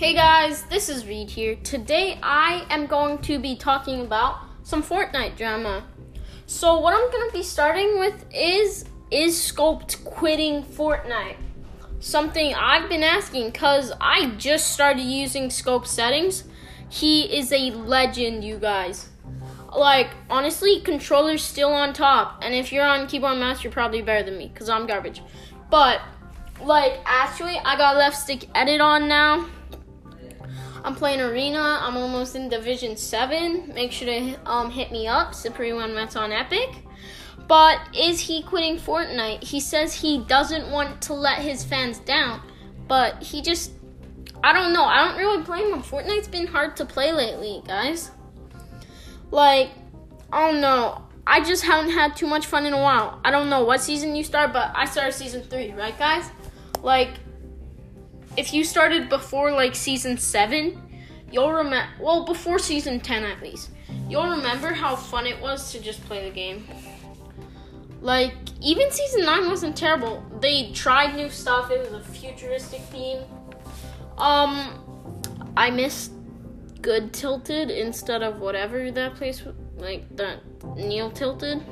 Hey guys, this is Reed here. Today I am going to be talking about some Fortnite drama. So what I'm going to be starting with is is Scoped quitting Fortnite? Something I've been asking cuz I just started using Scope settings. He is a legend, you guys. Like honestly, controller's still on top, and if you're on keyboard mouse, you're probably better than me cuz I'm garbage. But like actually, I got left stick edit on now I'm playing Arena. I'm almost in Division 7. Make sure to um, hit me up, Supreme One Mets on Epic. But is he quitting Fortnite? He says he doesn't want to let his fans down. But he just. I don't know. I don't really blame him. Fortnite's been hard to play lately, guys. Like, I don't know. I just haven't had too much fun in a while. I don't know what season you start, but I started season 3, right, guys? Like, if you started before like season seven, you'll remember. Well, before season ten at least, you'll remember how fun it was to just play the game. Like even season nine wasn't terrible. They tried new stuff. It was a futuristic theme. Um, I missed good tilted instead of whatever that place like that Neo tilted.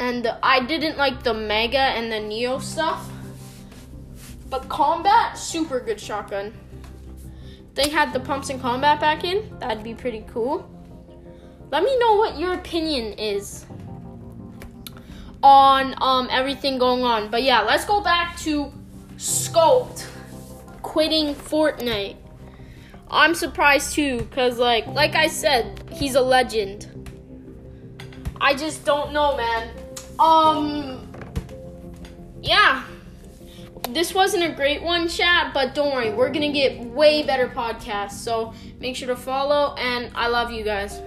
And I didn't like the Mega and the Neo stuff. But combat, super good shotgun. They had the pumps in combat back in. That'd be pretty cool. Let me know what your opinion is on um, everything going on. But yeah, let's go back to Scoped quitting Fortnite. I'm surprised too, cause like like I said, he's a legend. I just don't know, man. Um, yeah this wasn't a great one, chat, but don't worry, we're gonna get way better podcasts. So make sure to follow, and I love you guys.